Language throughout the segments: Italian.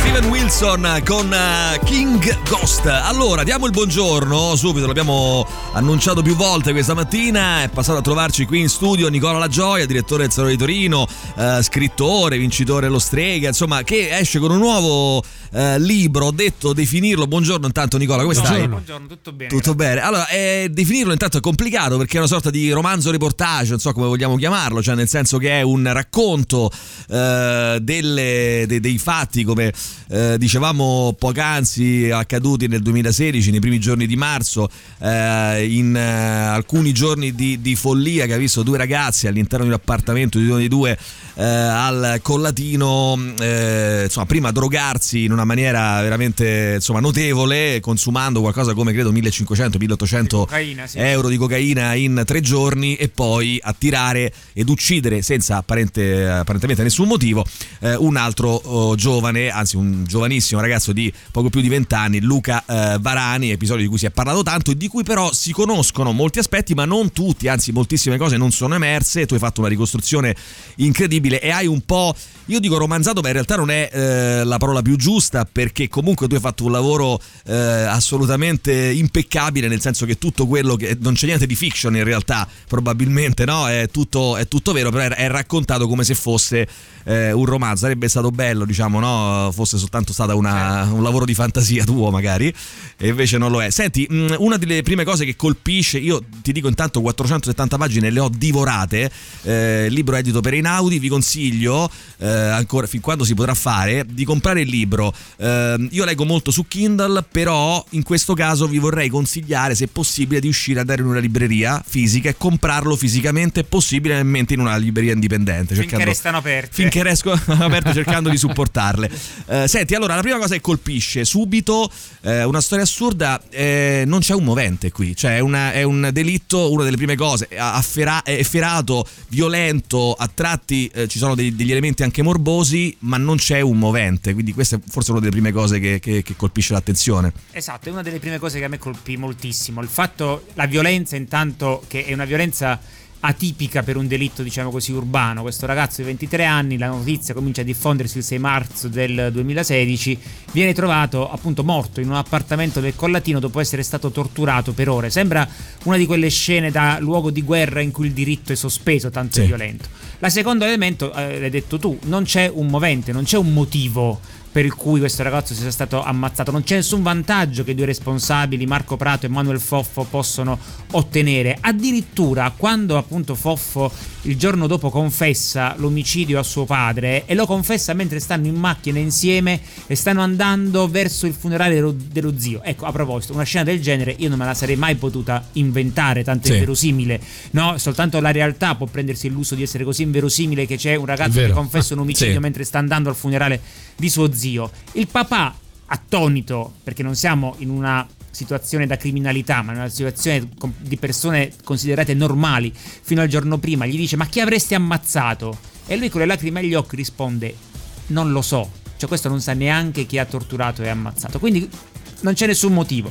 Steven Wilson con eh, King Ghost. Allora, diamo il buongiorno subito, l'abbiamo annunciato più volte questa mattina. È passato a trovarci qui in studio Nicola La Gioia, direttore del Salone di Torino, eh, scrittore, vincitore Lo Strega, insomma, che esce con un nuovo eh, libro. Ho detto definirlo. Buongiorno, intanto, Nicola, come Buongiorno. stai? Buongiorno, tutto bene. Tutto bene. Allora, eh, definirlo intanto è complicato perché è una sorta di romanzo reportage, non so come vogliamo chiamarlo, cioè nel senso che è un racconto eh, delle- de- dei fatti, come eh, dicevamo poc'anzi, accaduti nel 2016, nei primi giorni di marzo, eh, in eh, alcuni giorni di, di follia che ha visto due ragazzi all'interno di un appartamento di uno dei due eh, al Collatino, insomma, prima drogarsi in una maniera veramente insomma, notevole, consumando qualcosa come credo 1500-1800 Cocaina, sì. euro di cocaina in tre giorni e poi attirare ed uccidere senza apparente- apparentemente nessun motivo un altro oh, giovane, anzi un giovanissimo ragazzo di poco più di 20 anni, Luca eh, Varani, episodio di cui si è parlato tanto e di cui però si conoscono molti aspetti ma non tutti, anzi moltissime cose non sono emerse, tu hai fatto una ricostruzione incredibile e hai un po', io dico romanzato ma in realtà non è eh, la parola più giusta perché comunque tu hai fatto un lavoro eh, assolutamente impeccabile nel senso che tutto quello che non c'è niente di fiction in realtà probabilmente no? È tutto, è tutto vero però è, è raccontato come se fosse eh, un romanzo. Sarebbe stato bello diciamo no? Fosse soltanto stata una- un lavoro di fantasia tuo magari e invece non lo è. Senti mh, una delle prime cose che colpisce io ti dico intanto 470 pagine le ho divorate eh, il libro edito per Einaudi vi consiglio eh, ancora fin quando si potrà fare di comprare il libro. Eh, io leggo molto su Kindle però in questo caso vi vorrei consigliare se possibile di uscire andare in una libreria fisica e comprarlo fisicamente possibilmente in una libreria indipendente Finché cercando- restano aperte. finché riesco aperte cercando di supportarle Eh, senti allora la prima cosa che colpisce subito eh, una storia assurda eh, non c'è un movente qui cioè è, una- è un delitto una delle prime cose è efferato violento a tratti eh, ci sono dei- degli elementi anche morbosi ma non c'è un movente quindi questa è forse una delle prime cose che, che- che colpisce l'attenzione Esatto, è una delle prime cose che a me colpì moltissimo. Il fatto, la violenza intanto, che è una violenza atipica per un delitto, diciamo così, urbano. Questo ragazzo di 23 anni, la notizia comincia a diffondersi il 6 marzo del 2016, viene trovato appunto morto in un appartamento del Collatino dopo essere stato torturato per ore. Sembra una di quelle scene da luogo di guerra in cui il diritto è sospeso, tanto Sì. è violento. La secondo elemento, eh, l'hai detto tu, non c'è un movente, non c'è un motivo per cui questo ragazzo sia stato ammazzato. Non c'è nessun vantaggio che i due responsabili, Marco Prato e Manuel Foffo, possono ottenere. Addirittura quando appunto Foffo il giorno dopo confessa l'omicidio a suo padre e lo confessa mentre stanno in macchina insieme e stanno andando verso il funerale dello, dello zio. Ecco, a proposito, una scena del genere io non me la sarei mai potuta inventare, tanto Sì. è verosimile. No, soltanto la realtà può prendersi il lusso di essere così inverosimile che c'è un ragazzo che confessa un omicidio Sì. mentre sta andando al funerale di suo zio. Il papà, attonito, perché non siamo in una situazione da criminalità, ma in una situazione di persone considerate normali fino al giorno prima, gli dice: Ma chi avresti ammazzato? E lui con le lacrime agli occhi risponde: Non lo so. Cioè, questo non sa neanche chi ha torturato e ammazzato. Quindi non c'è nessun motivo.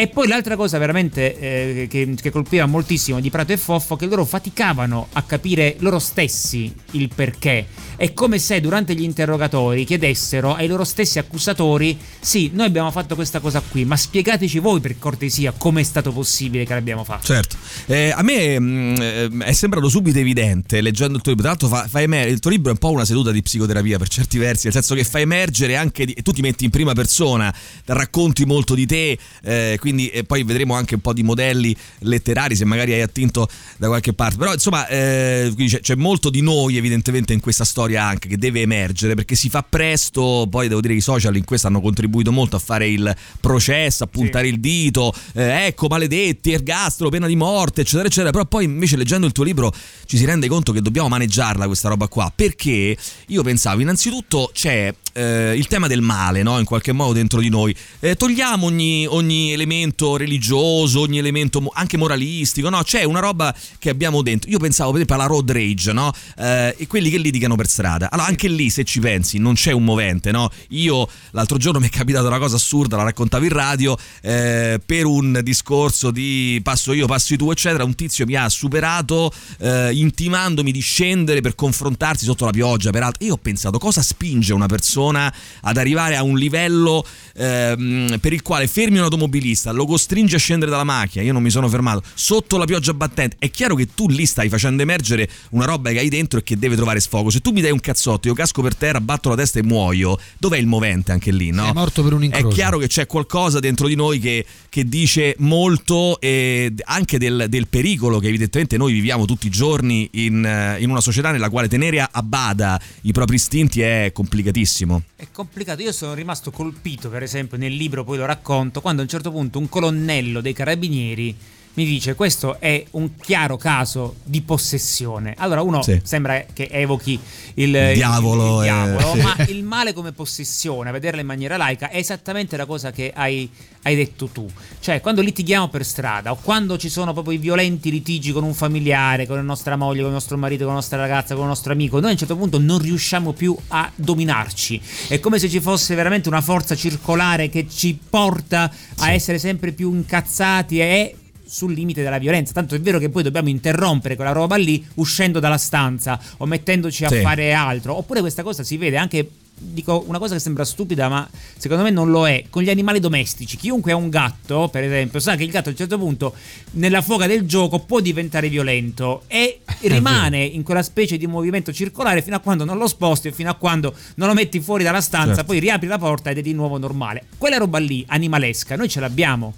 E poi l'altra cosa veramente eh, che, che colpiva moltissimo di Prato e Foffo che loro faticavano a capire loro stessi il perché. È come se durante gli interrogatori chiedessero ai loro stessi accusatori: Sì, noi abbiamo fatto questa cosa qui, ma spiegateci voi per cortesia come è stato possibile che l'abbiamo fatto. Certo, Eh, a me mh, eh, è sembrato subito evidente leggendo il tuo libro. Tra l'altro, fa, fa emer- il tuo libro è un po' una seduta di psicoterapia per certi versi, nel senso che fa emergere anche. Di- tu ti metti in prima persona, racconti molto di te, eh, quindi e poi vedremo anche un po' di modelli letterari se magari hai attinto da qualche parte. Però insomma, eh, c'è, c'è molto di noi evidentemente in questa storia anche che deve emergere perché si fa presto. Poi devo dire che i social in questo hanno contribuito molto a fare il processo, a puntare il dito, eh, ecco maledetti, ergastolo, pena di morte, eccetera, eccetera. Però poi invece leggendo il tuo libro ci si rende conto che dobbiamo maneggiarla questa roba qua perché io pensavo innanzitutto c'è eh, il tema del male, no? In qualche modo dentro di noi. Eh, togliamo ogni, ogni elemento elemento religioso, ogni elemento anche moralistico, no? C'è una roba che abbiamo dentro. Io pensavo per esempio alla road rage, no? Eh, e quelli che litigano per strada. Allora anche lì se ci pensi non c'è un movente, no? Io l'altro giorno mi è capitata una cosa assurda, la raccontavo in radio, eh, per un discorso di passo io, passi tu, eccetera, un tizio mi ha superato eh, intimandomi di scendere per confrontarsi sotto la pioggia, peraltro. Io ho pensato cosa spinge una persona ad arrivare a un livello ehm, per il quale fermi un automobilista, lo costringe a scendere dalla macchina, io non mi sono fermato, sotto la pioggia battente, è chiaro che tu lì stai facendo emergere una roba che hai dentro e che deve trovare sfogo. Se tu mi dai un cazzotto, io casco per terra, batto la testa e muoio, dov'è il movente anche lì, no? Sei morto per un incrocio. È chiaro che c'è qualcosa dentro di noi che, che dice molto eh, anche del, del pericolo che evidentemente noi viviamo tutti i giorni in, eh, in una società nella quale tenere a bada i propri istinti è complicatissimo. È complicato, io sono rimasto colpito per esempio nel libro, poi lo racconto, quando a un certo punto un colonnello dei carabinieri mi dice questo è un chiaro caso di possessione. Allora uno Sì. sembra che evochi il, Il diavolo, il eh, diavolo, sì. ma il male come possessione, a vederla in maniera laica, è esattamente la cosa che hai, hai detto tu. Cioè quando litighiamo per strada o quando ci sono proprio i violenti litigi con un familiare, con la nostra moglie, con il nostro marito, con la nostra ragazza, con il nostro amico, noi a un certo punto non riusciamo più a dominarci. È come se ci fosse veramente una forza circolare che ci porta a essere sempre più incazzati e sul limite della violenza. Tanto è vero che poi dobbiamo interrompere quella roba lì uscendo dalla stanza o mettendoci a Sì. fare altro. Oppure questa cosa si vede anche. Dico una cosa che sembra stupida, ma secondo me non lo è. Con gli animali domestici, chiunque ha un gatto, per esempio, sa che il gatto a un certo punto, nella foga del gioco, può diventare violento e rimane in quella specie di movimento circolare fino a quando non lo sposti o fino a quando non lo metti fuori dalla stanza, Certo. poi riapri la porta ed è di nuovo normale. Quella roba lì, animalesca, noi ce l'abbiamo.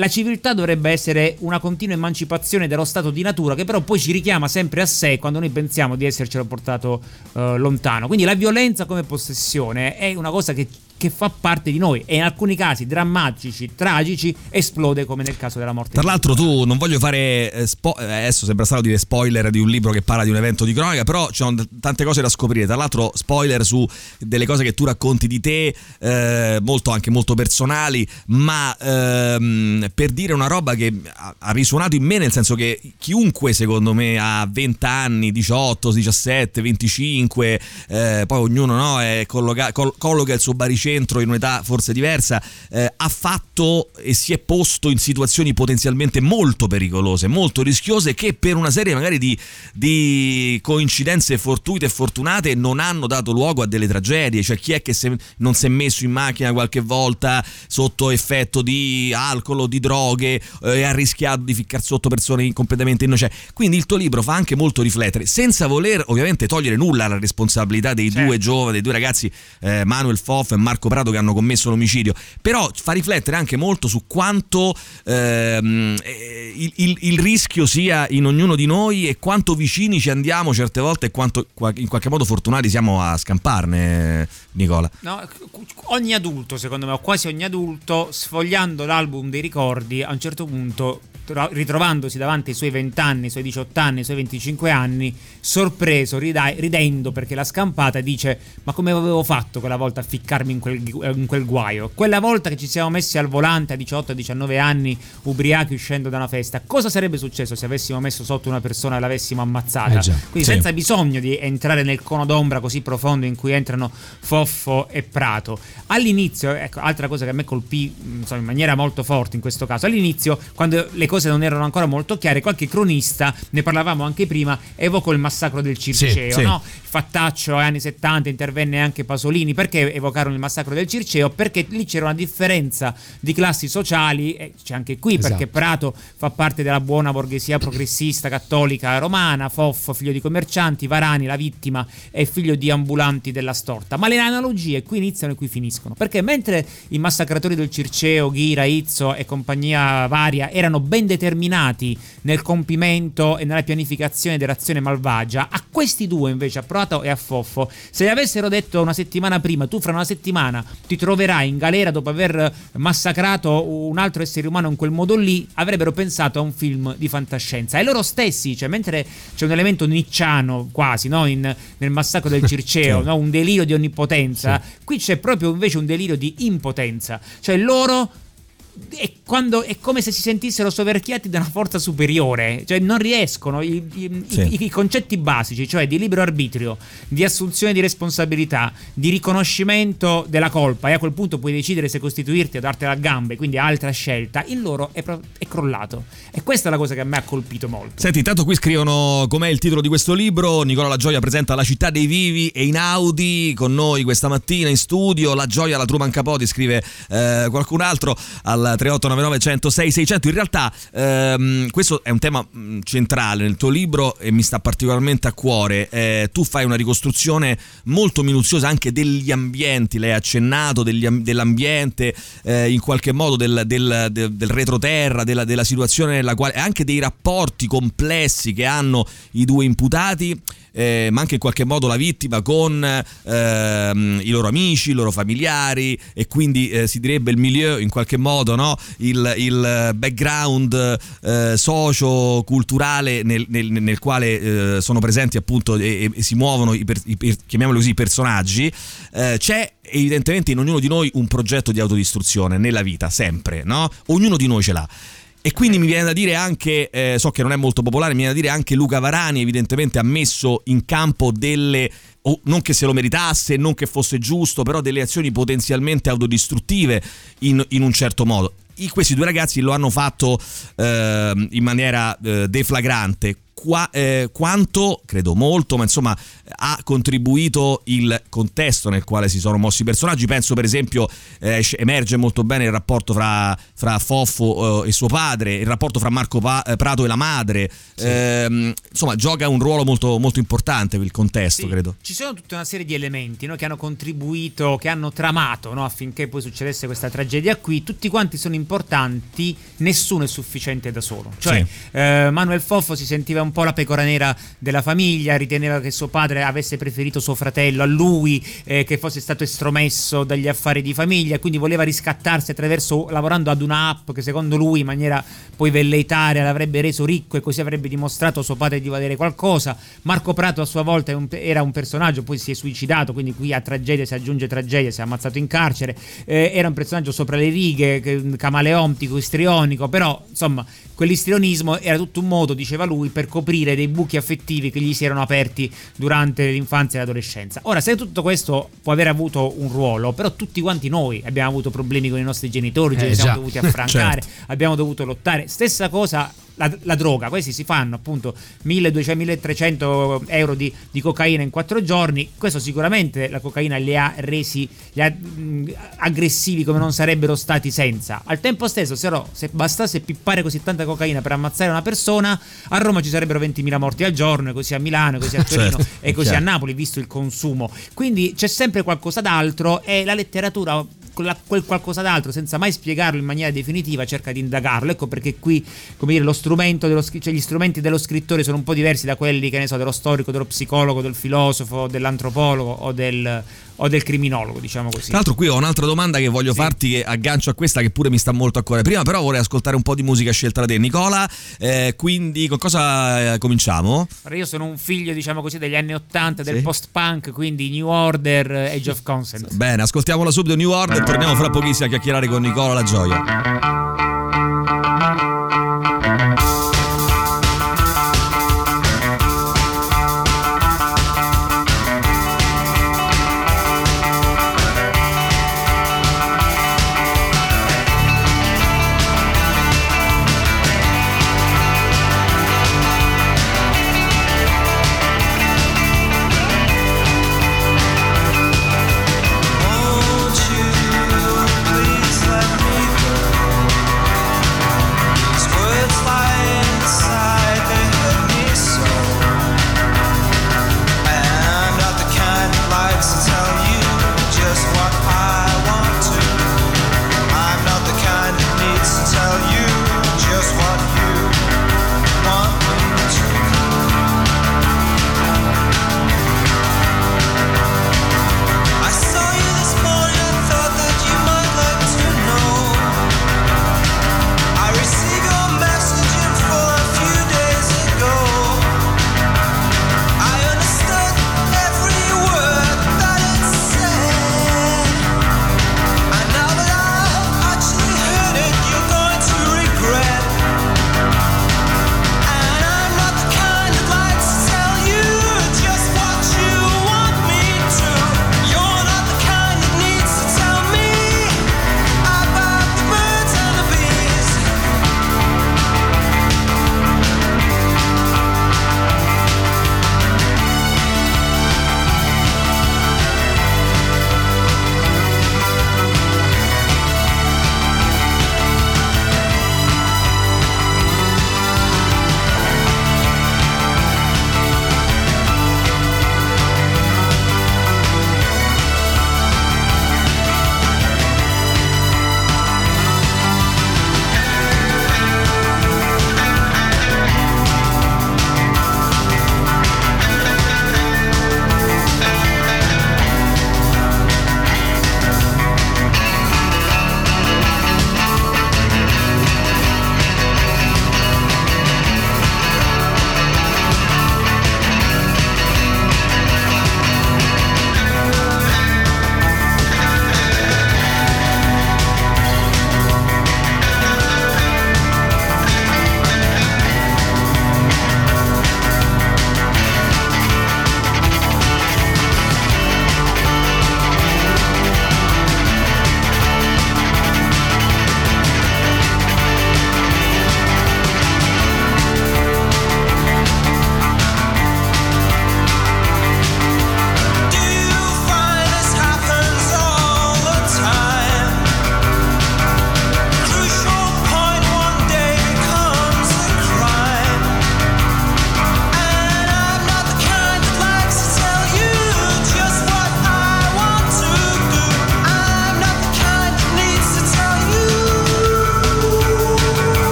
La civiltà dovrebbe essere una continua emancipazione dello stato di natura che però poi ci richiama sempre a sé quando noi pensiamo di essercelo portato eh, lontano. Quindi la violenza come possessione è una cosa che, che fa parte di noi e in alcuni casi drammatici, tragici, esplode come nel caso della morte. Tra l'altro tu non voglio fare eh, spo- eh, adesso sembra strano dire spoiler di un libro che parla di un evento di cronaca, però ci sono tante cose da scoprire. Tra l'altro spoiler su delle cose che tu racconti di te, eh, molto anche molto personali, ma ehm, per dire una roba che ha, risuonato in me nel senso che chiunque secondo me ha 20 anni, 18, 17, 25, eh, poi ognuno no, è colloca- col- colloca il suo baricentro in un'età forse diversa, eh, ha fatto e si è posto in situazioni potenzialmente molto pericolose, molto rischiose che per una serie magari di, di coincidenze fortuite e fortunate non hanno dato luogo a delle tragedie, cioè chi è che se- non si è messo in macchina qualche volta sotto effetto di alcol o di droghe eh, e ha rischiato di ficcare sotto persone completamente innocenti. Quindi il tuo libro fa anche molto riflettere, senza voler ovviamente togliere nulla alla responsabilità dei Certo. due giovani, dei due ragazzi, eh, Manuel Foff e Marco Prato, che hanno commesso l'omicidio, però fa riflettere anche molto su quanto ehm, eh, il, il- il rischio sia in ognuno di noi e quanto vicini ci andiamo certe volte e quanto qua- in qualche modo fortunati siamo a scamparne, Nicola. No, ogni adulto, secondo me, o quasi ogni adulto, sfogliando l'album dei ricordi, a un certo punto, tro- ritrovandosi davanti ai suoi 20 anni, ai suoi 18 anni, ai suoi 25 anni, sorpreso, rida- ridendo perché l'ha scampata, dice: Ma come avevo fatto quella volta a ficcarmi in quel, gu- in quel guaio? Quella volta che ci siamo messi al volante a 18-19 anni, ubriachi uscendo da una festa, cosa sarebbe successo se avessimo messo sotto una persona e l'avessimo ammazzata? Eh già, Quindi sì. senza bisogno di entrare nel cono d'ombra così profondo in cui entrano Foffo e Prato. All'inizio, ecco, altra cosa che a me colpì mh, insomma, in maniera molto forte in questo caso, all'inizio, quando le cose non erano ancora molto chiare, qualche cronista, ne parlavamo anche prima, evocò il massacro del Circeo, sì. no? Il fattaccio agli anni 70 intervenne anche Pasolini, perché evocarono il massacro del Circeo? Perché lì c'era una differenza di classi sociali, e c'è anche qui, Esatto. perché Prato fa parte della buona borghesia progressista cattolica romana, Foffo figlio di commercianti, Varani la vittima è figlio di ambulanti della storta. Ma le analogie qui iniziano e qui finiscono, perché mentre i massacratori del Circeo, Ghira, Izzo e compagnia varia erano ben determinati nel compimento e nella pianificazione dell'azione malvagia, a questi due invece, a Prato e a Foffo, se gli avessero detto una settimana prima, tu fra una settimana ti troverai in galera dopo aver massacrato un altro essere umano in quel modo lì, avrebbero pensato a un film di fantascienza. E loro stessi, cioè mentre c'è un elemento nicciano quasi no? In- nel massacro del Circeo, Sì. no? un delirio di onnipotenza, qui c'è proprio invece un delirio di impotenza. Cioè loro è, quando, è come se si sentissero soverchiati da una forza superiore, cioè non riescono i, i, sì. i, i, concetti basici, cioè di libero arbitrio, di assunzione di responsabilità, di riconoscimento della colpa e a quel punto puoi decidere se costituirti o dartela a gambe, quindi altra scelta, in loro è, è crollato. E questa è la cosa che a me ha colpito molto. Senti, intanto qui scrivono com'è il titolo di questo libro, Nicola La Gioia presenta La città dei vivi e in Audi con noi questa mattina in studio, La Gioia, la Truman Capote, scrive eh, qualcun altro al 3899 106 600 in realtà ehm, questo è un tema mm, centrale nel tuo libro e mi sta particolarmente a cuore. Eh, tu fai una ricostruzione molto minuziosa anche degli ambienti l'hai accennato degli, dell'ambiente eh, in qualche modo del, del, del, del retroterra della, della situazione nella quale anche dei rapporti complessi che hanno i due imputati eh, ma anche in qualche modo la vittima con ehm, i loro amici, i loro familiari e quindi eh, si direbbe il milieu in qualche modo, no? il, il, background eh, socio-culturale nel, nel, nel quale eh, sono presenti appunto e, e si muovono i, per, i, chiamiamoli così, i personaggi, eh, c'è evidentemente in ognuno di noi un progetto di autodistruzione nella vita, sempre, no? Ognuno di noi ce l'ha. E quindi mi viene da dire anche, eh, so che non è molto popolare, mi viene da dire anche Luca Varani evidentemente ha messo in campo delle, oh, non che se lo meritasse, non che fosse giusto, però delle azioni potenzialmente autodistruttive in, in un certo modo. I, questi due ragazzi lo hanno fatto eh, in maniera eh, deflagrante qua, eh, quanto, credo molto, ma insomma ha contribuito il contesto nel quale si sono mossi i personaggi. Penso per esempio eh, emerge molto bene il rapporto fra, fra Foffo eh, e suo padre, il rapporto fra Marco pa- eh, Prato e la madre. Sì. Ehm, insomma, gioca un ruolo molto, molto importante il contesto, sì. credo. Ci sono tutta una serie di elementi no, che hanno contribuito, che hanno tramato no, affinché poi succedesse questa tragedia qui. Tutti quanti sono importanti, nessuno è sufficiente da solo. Cioè, sì. Eh, Manuel Foffo si sentiva un un po' la pecora nera della famiglia, riteneva che suo padre avesse preferito suo fratello a lui, eh, che fosse stato estromesso dagli affari di famiglia, quindi voleva riscattarsi attraverso lavorando ad un'app che secondo lui in maniera poi velleitaria l'avrebbe reso ricco e così avrebbe dimostrato a suo padre di valere qualcosa. Marco Prato a sua volta era un personaggio, poi si è suicidato, quindi qui a tragedia si aggiunge tragedia, si è ammazzato in carcere, eh, era un personaggio sopra le righe, camaleontico, istrionico, però insomma quell'istrionismo era tutto un modo, diceva lui, per coprire dei buchi affettivi che gli si erano aperti durante l'infanzia e l'adolescenza. Ora, se tutto questo può aver avuto un ruolo, però tutti quanti noi abbiamo avuto problemi con i nostri genitori, eh, li siamo dovuti affrancare, certo. abbiamo dovuto lottare. Stessa cosa la, la, droga. Questi si fanno appunto 1200-1300 euro di, di, cocaina in quattro giorni. Questo sicuramente la cocaina li ha resi li ha, mh, aggressivi come non sarebbero stati senza. Al tempo stesso, se, no, se bastasse pippare così tanta cocaina per ammazzare una persona, a Roma ci sarebbero 20.000 morti al giorno, e così a Milano, e così a Torino certo, e così certo. a Napoli, visto il consumo. Quindi c'è sempre qualcosa d'altro e la letteratura quel qualcosa d'altro senza mai spiegarlo in maniera definitiva cerca di indagarlo ecco perché qui come dire lo strumento dello, cioè gli strumenti dello scrittore sono un po' diversi da quelli che ne so dello storico dello psicologo del filosofo dell'antropologo o del, o del criminologo, diciamo così. Tra l'altro, qui ho un'altra domanda che voglio sì. farti, che aggancio a questa, che pure mi sta molto a cuore. Prima, però, vorrei ascoltare un po' di musica scelta da te, Nicola. Eh, quindi, con cosa eh, cominciamo? Io sono un figlio, diciamo così, degli anni 80 del sì. post-punk, quindi New Order, Age of Consent. Bene, ascoltiamola subito, New Order. Torniamo fra pochissimo a chiacchierare con Nicola La Gioia.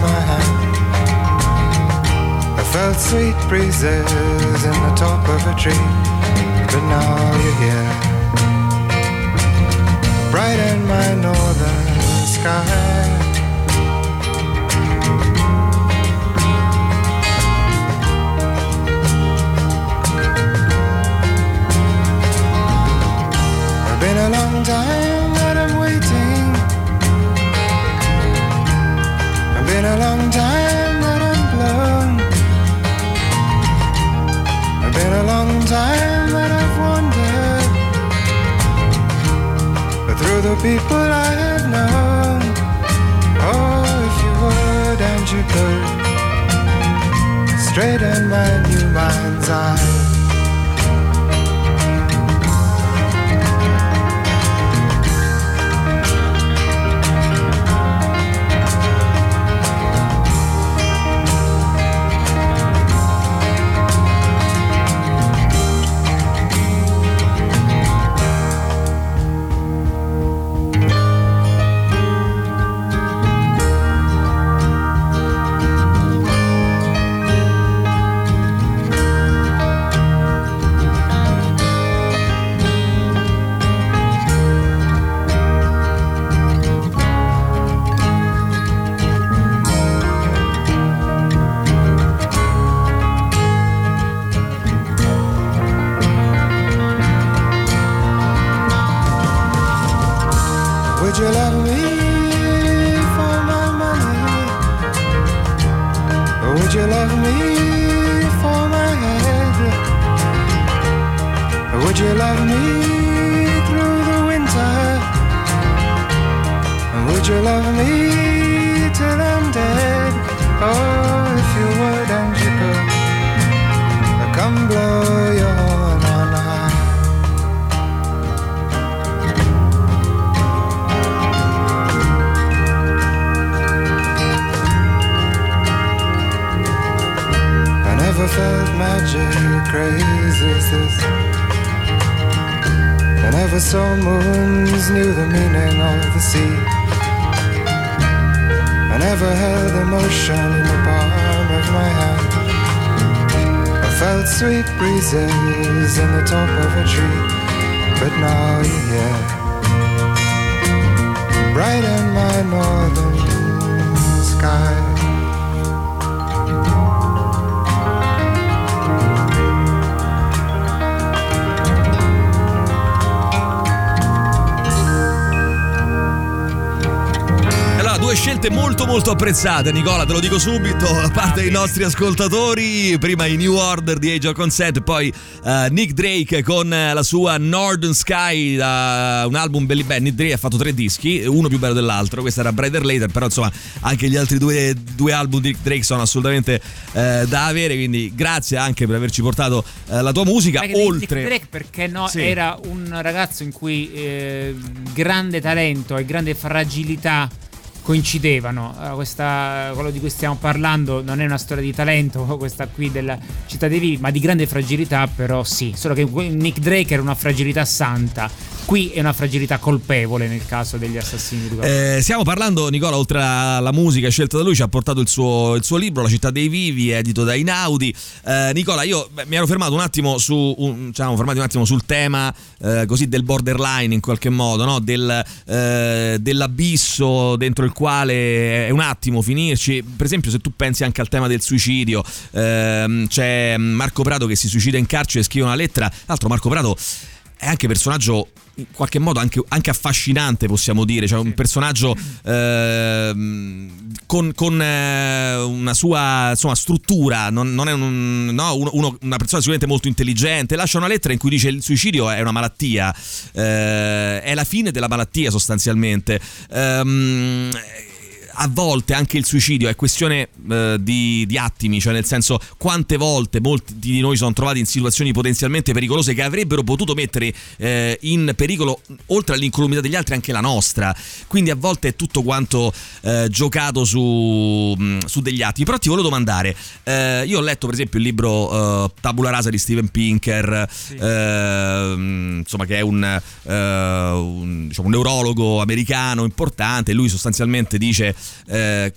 My hand. I felt sweet breezes in the top of a tree, but now you're here. Bright in my northern sky. Been a long time a long time that I'm blown. It's been a long time that I've wandered. But through the people I have known. Oh, if you would and you could. Straighten my new mind's eye. You love me for my money? Would you love me for my head? Would you love me through the winter? Would you love me till I'm dead? Oh, if you would and you could, come blow magic this. I never saw moons, knew the meaning of the sea. I never held emotion in the palm of my hand. I felt sweet breezes in the top of a tree, but now you're here. Bright in my northern sky. Due scelte molto molto apprezzate, Nicola, te lo dico subito, da parte dei nostri ascoltatori. Prima i New Order di Age of Consent, poi eh, Nick Drake con la sua Northern Sky, da un album belli belli. Nick Drake ha fatto tre dischi, uno più bello dell'altro. Questo era Brighter Later, però insomma anche gli altri due, due album di Nick Drake sono assolutamente eh, da avere. Quindi grazie anche per averci portato eh, la tua musica. Perché Oltre... Nick Drake, perché no, Sì. era un ragazzo in cui eh, grande talento e grande fragilità coincidevano. Allora, questa, quello di cui stiamo parlando non è una storia di talento, questa qui della città dei vivi, ma di grande fragilità, però sì. Solo che Nick Drake era una fragilità santa. Qui è una fragilità colpevole nel caso degli assassini di. Eh, stiamo parlando, Nicola, oltre alla musica scelta da lui, ci ha portato il suo, il suo libro, La città dei vivi, edito da Inaudi. Eh, Nicola, io beh, mi ero fermato un attimo su un, ci eravamo fermati un attimo sul tema eh, così del borderline in qualche modo, no? Del, eh, dell'abisso dentro il quale è un attimo finirci. Per esempio, se tu pensi anche al tema del suicidio, ehm, c'è Marco Prato che si suicida in carcere e scrive una lettera. Tra l'altro, Marco Prato è anche personaggio in qualche modo anche, anche affascinante possiamo dire. Cioè un personaggio ehm, con, con, eh, una sua insomma, struttura. Non, non è un, no, uno- una persona sicuramente molto intelligente. Lascia una lettera in cui dice il suicidio è una malattia. Eh, è la fine della malattia sostanzialmente. Ehm, a volte anche il suicidio è questione eh, di, di attimi, cioè nel senso quante volte molti di noi sono trovati in situazioni potenzialmente pericolose che avrebbero potuto mettere eh, in pericolo, oltre all'incolumità degli altri, anche la nostra. Quindi a volte è tutto quanto eh, giocato su, mh, su degli attimi. Però ti volevo domandare, eh, io ho letto per esempio il libro eh, Tabula Rasa di Steven Pinker, eh, insomma che è un, un, diciamo, un neurologo americano importante, lui sostanzialmente dice eh,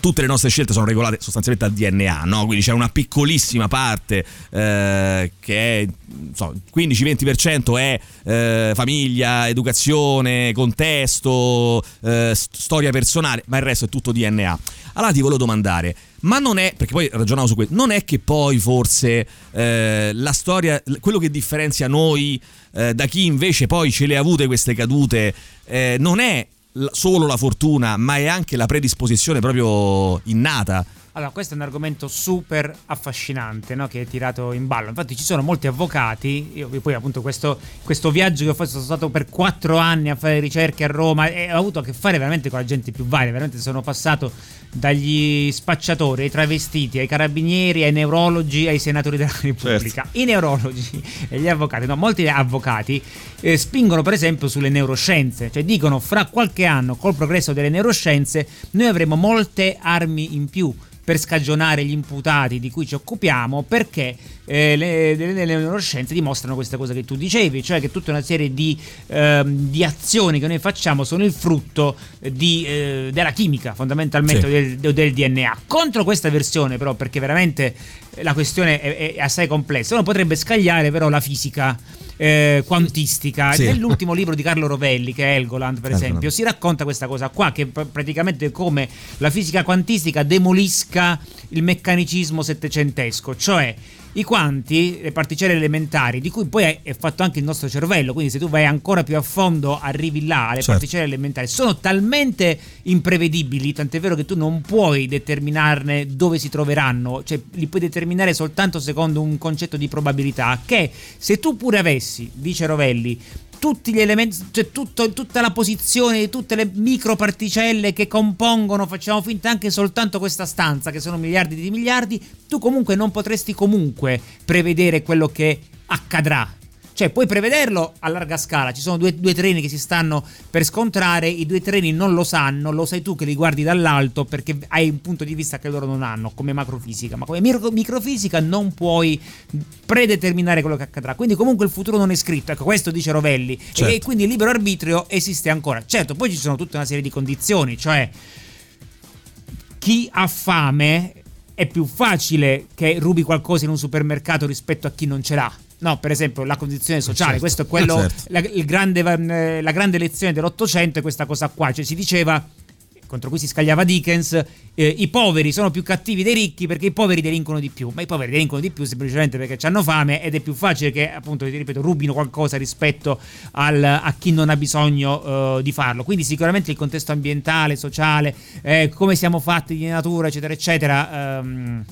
tutte le nostre scelte sono regolate sostanzialmente dal DNA, no? quindi c'è una piccolissima parte eh, che è so, 15-20% è eh, famiglia, educazione, contesto, eh, storia personale, ma il resto è tutto DNA. Allora ti volevo domandare, ma non è, perché poi ragionavo su questo, non è che poi forse eh, la storia, quello che differenzia noi eh, da chi invece poi ce le ha avute queste cadute, eh, non è solo la fortuna, ma è anche la predisposizione proprio innata. Allora, questo è un argomento super affascinante no? che è tirato in ballo. Infatti, ci sono molti avvocati. Io poi, appunto, questo, questo viaggio che ho fatto, sono stato per quattro anni a fare ricerche a Roma e ho avuto a che fare veramente con la gente più varia. Veramente sono passato dagli spacciatori ai travestiti, ai carabinieri, ai neurologi, ai senatori della Repubblica. Certo. I neurologi e gli avvocati, no, molti avvocati eh, spingono per esempio sulle neuroscienze, cioè dicono fra qualche anno col progresso delle neuroscienze noi avremo molte armi in più per scagionare gli imputati di cui ci occupiamo perché eh, le, le, le, neuroscienze dimostrano questa cosa che tu dicevi, cioè che tutta una serie di, eh, di azioni che noi facciamo sono il frutto di, eh, della chimica fondamentalmente sì. del, del, DNA. Contro questa versione però, perché veramente la questione è, è assai complessa, uno potrebbe scagliare però la fisica eh, quantistica. Sì. Nell'ultimo libro di Carlo Rovelli, che è Helgoland, per esempio, Helgoland. si racconta questa cosa qua, che praticamente come la fisica quantistica demolisca il meccanicismo settecentesco, cioè i quanti, le particelle elementari, di cui poi è fatto anche il nostro cervello, quindi se tu vai ancora più a fondo arrivi là, le certo. particelle elementari sono talmente imprevedibili, tant'è vero che tu non puoi determinarne dove si troveranno, cioè li puoi determinare soltanto secondo un concetto di probabilità, che se tu pure avessi, dice Rovelli, tutti gli elementi, cioè tutto, tutta la posizione di tutte le microparticelle che compongono, facciamo finta anche soltanto questa stanza, che sono miliardi di miliardi, tu comunque non potresti comunque prevedere quello che accadrà cioè, puoi prevederlo a larga scala. Ci sono due, due, treni che si stanno per scontrare. I due treni non lo sanno, lo sai tu che li guardi dall'alto perché hai un punto di vista che loro non hanno, come macrofisica. Ma come micro, microfisica non puoi predeterminare quello che accadrà. Quindi, comunque, il futuro non è scritto. Ecco, questo dice Rovelli. Certo. E quindi il libero arbitrio esiste ancora. Certo, poi ci sono tutta una serie di condizioni, cioè chi ha fame è più facile che rubi qualcosa in un supermercato rispetto a chi non ce l'ha No, per esempio la condizione sociale, certo. questo è quello, certo. la, grande, eh, la, grande, lezione dell'Ottocento è questa cosa qua, cioè si diceva, contro cui si scagliava Dickens, eh, i poveri sono più cattivi dei ricchi perché i poveri delinquono di più, ma i poveri delinquono di più semplicemente perché hanno fame ed è più facile che appunto, ti ripeto, rubino qualcosa rispetto al, a chi non ha bisogno uh, di farlo. Quindi sicuramente il contesto ambientale, sociale, eh, come siamo fatti di natura, eccetera, eccetera. Um,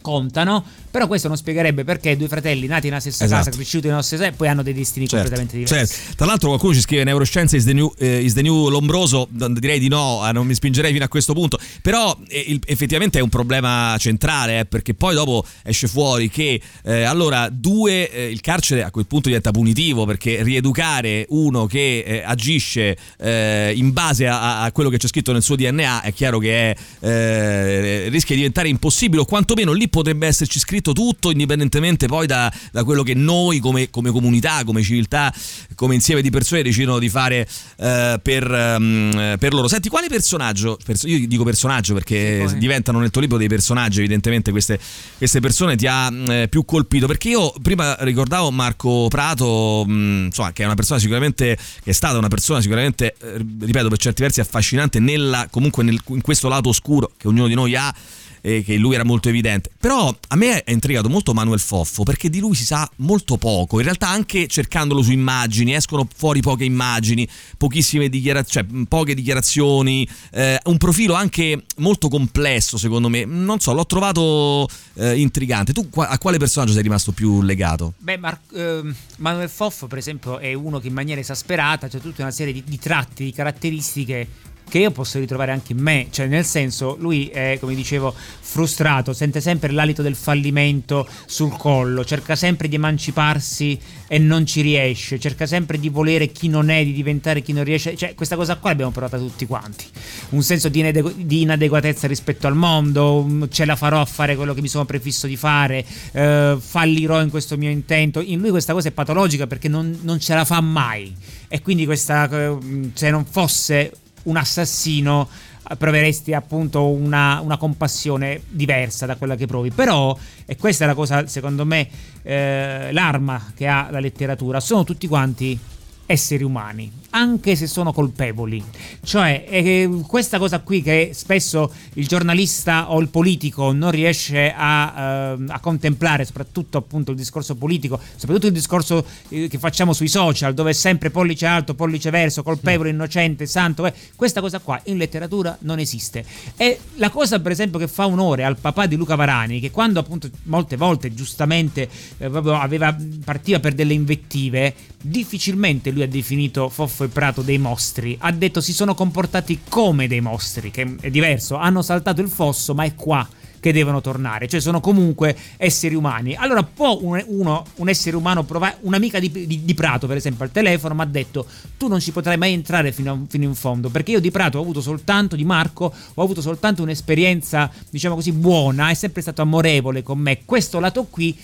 contano, però questo non spiegherebbe perché due fratelli nati nella stessa esatto. casa, cresciuti nella stessa casa, poi hanno dei destini certo, completamente diversi. Certo. Tra l'altro qualcuno ci scrive neuroscienze is the new, eh, is the new Lombroso, direi di no, eh, non mi spingerei fino a questo punto, però eh, il, effettivamente è un problema centrale, eh, perché poi dopo esce fuori che eh, allora due, eh, il carcere a quel punto diventa punitivo, perché rieducare uno che agisce in base a, a, quello che c'è scritto nel suo DNA è chiaro che rischia di diventare impossibile o quantomeno lì potrebbe esserci scritto tutto, indipendentemente poi da, da quello che noi come, come, comunità, come civiltà, come insieme di persone decidono di fare eh, per, um, per, loro. Senti, quale personaggio, io dico personaggio perché sì, diventano nel tuo libro dei personaggi, evidentemente queste, queste persone ti ha eh, più colpito, perché io prima ricordavo Marco Prato, mh, mm, insomma, che è una persona sicuramente, che è stata una persona sicuramente, eh, ripeto, per certi versi affascinante nella, comunque nel, in questo lato oscuro che ognuno di noi ha eh, che lui era molto evidente. Però a me è intrigato molto Manuel Foffo perché di lui si sa molto poco. In realtà anche cercandolo su immagini escono fuori poche immagini, pochissime dichiarazioni, cioè poche dichiarazioni, eh, un profilo anche molto complesso secondo me. Non so, l'ho trovato eh, intrigante. Tu a quale personaggio sei rimasto più legato? Beh, Mar- ehm, Manuel Foffo per esempio è uno che in maniera esasperata c'è cioè tutta una serie di, di tratti, di caratteristiche che io posso ritrovare anche in me, cioè nel senso lui è, come dicevo, frustrato, sente sempre l'alito del fallimento sul collo, cerca sempre di emanciparsi e non ci riesce, cerca sempre di volere chi non è, di diventare chi non riesce, cioè questa cosa qua l'abbiamo provata tutti quanti, un senso di, inadegu- di inadeguatezza rispetto al mondo, ce la farò a fare quello che mi sono prefisso di fare, eh, fallirò in questo mio intento, in lui questa cosa è patologica perché non, non ce la fa mai. E quindi questa, eh, se non fosse un assassino proveresti appunto una, una, compassione diversa da quella che provi. Però, e questa è la cosa, secondo me, eh, l'arma che ha la letteratura, sono tutti quanti esseri umani, anche se sono colpevoli. Cioè, eh, questa cosa qui che spesso il giornalista o il politico non riesce a, eh, a, contemplare, soprattutto appunto il discorso politico, soprattutto il discorso eh, che facciamo sui social, dove è sempre pollice alto, pollice verso, colpevole, innocente, santo, eh, questa cosa qua in letteratura non esiste. E la cosa, per esempio, che fa onore al papà di Luca Varani, che quando appunto molte volte giustamente eh, aveva, partiva per delle invettive, difficilmente lui lui ha definito Foffo e Prato dei mostri, ha detto si sono comportati come dei mostri, che è diverso, hanno saltato il fosso ma è qua che devono tornare, cioè sono comunque esseri umani. Allora può un, uno, un essere umano provare, un'amica di, di, di, Prato per esempio al telefono mi ha detto tu non ci potrai mai entrare fino, a, fino, in fondo, perché io di Prato ho avuto soltanto, di Marco, ho avuto soltanto un'esperienza diciamo così buona, è sempre stato amorevole con me, questo lato qui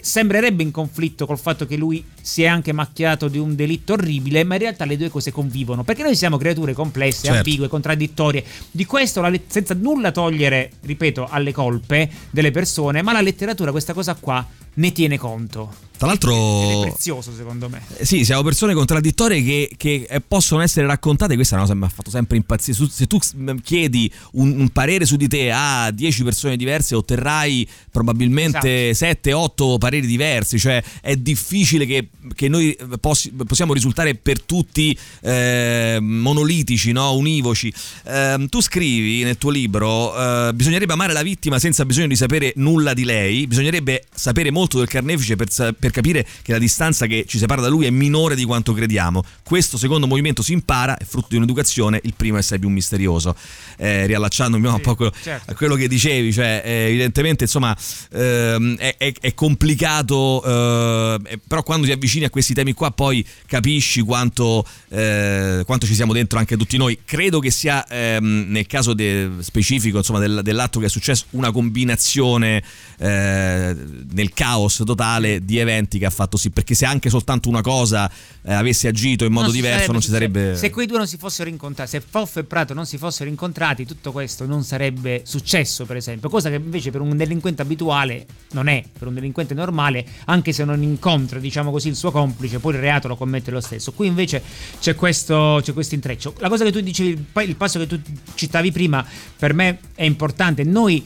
sembrerebbe in conflitto col fatto che lui si è anche macchiato di un delitto orribile, ma in realtà le due cose convivono, perché noi siamo creature complesse, certo. ambigue, contraddittorie. Di questo, la, senza nulla togliere, ripeto, alle colpe delle persone, ma la letteratura questa cosa qua ne tiene conto. Tra l'altro, è prezioso secondo me. Eh, sì, siamo persone contraddittorie che, che eh, possono essere raccontate. Questa è una cosa che mi ha fatto sempre impazzire. Se tu chiedi un, un parere su di te a 10 persone diverse, otterrai probabilmente esatto. 7-8 pareri diversi. Cioè, è difficile che, che noi possi, possiamo risultare per tutti eh, monolitici, no? univoci. Eh, tu scrivi nel tuo libro: eh, bisognerebbe amare la vittima senza bisogno di sapere nulla di lei. Bisognerebbe sapere molto del carnefice per, per per capire che la distanza che ci separa da lui è minore di quanto crediamo. Questo secondo movimento si impara, è frutto di un'educazione, il primo è assai più misterioso. Eh, riallacciandomi un po' certo. a quello che dicevi, cioè, eh, evidentemente insomma ehm, è, è, è, complicato, eh, però quando ti avvicini a questi temi qua poi capisci quanto, eh, quanto ci siamo dentro anche tutti noi. Credo che sia ehm, nel caso de, specifico insomma, del, dell'atto che è successo una combinazione eh, nel caos totale di eventi eventi che ha fatto sì, perché se anche soltanto una cosa eh, avesse agito in modo non diverso non ci sarebbe... Se, se, quei due non si fossero incontrati, se Foff e Prato non si fossero incontrati, tutto questo non sarebbe successo, per esempio, cosa che invece per un delinquente abituale non è, per un delinquente normale, anche se non incontra, diciamo così, il suo complice, poi il reato lo commette lo stesso. Qui invece c'è questo, c'è questo intreccio. La cosa che tu dicevi, il passo che tu citavi prima, per me è importante. Noi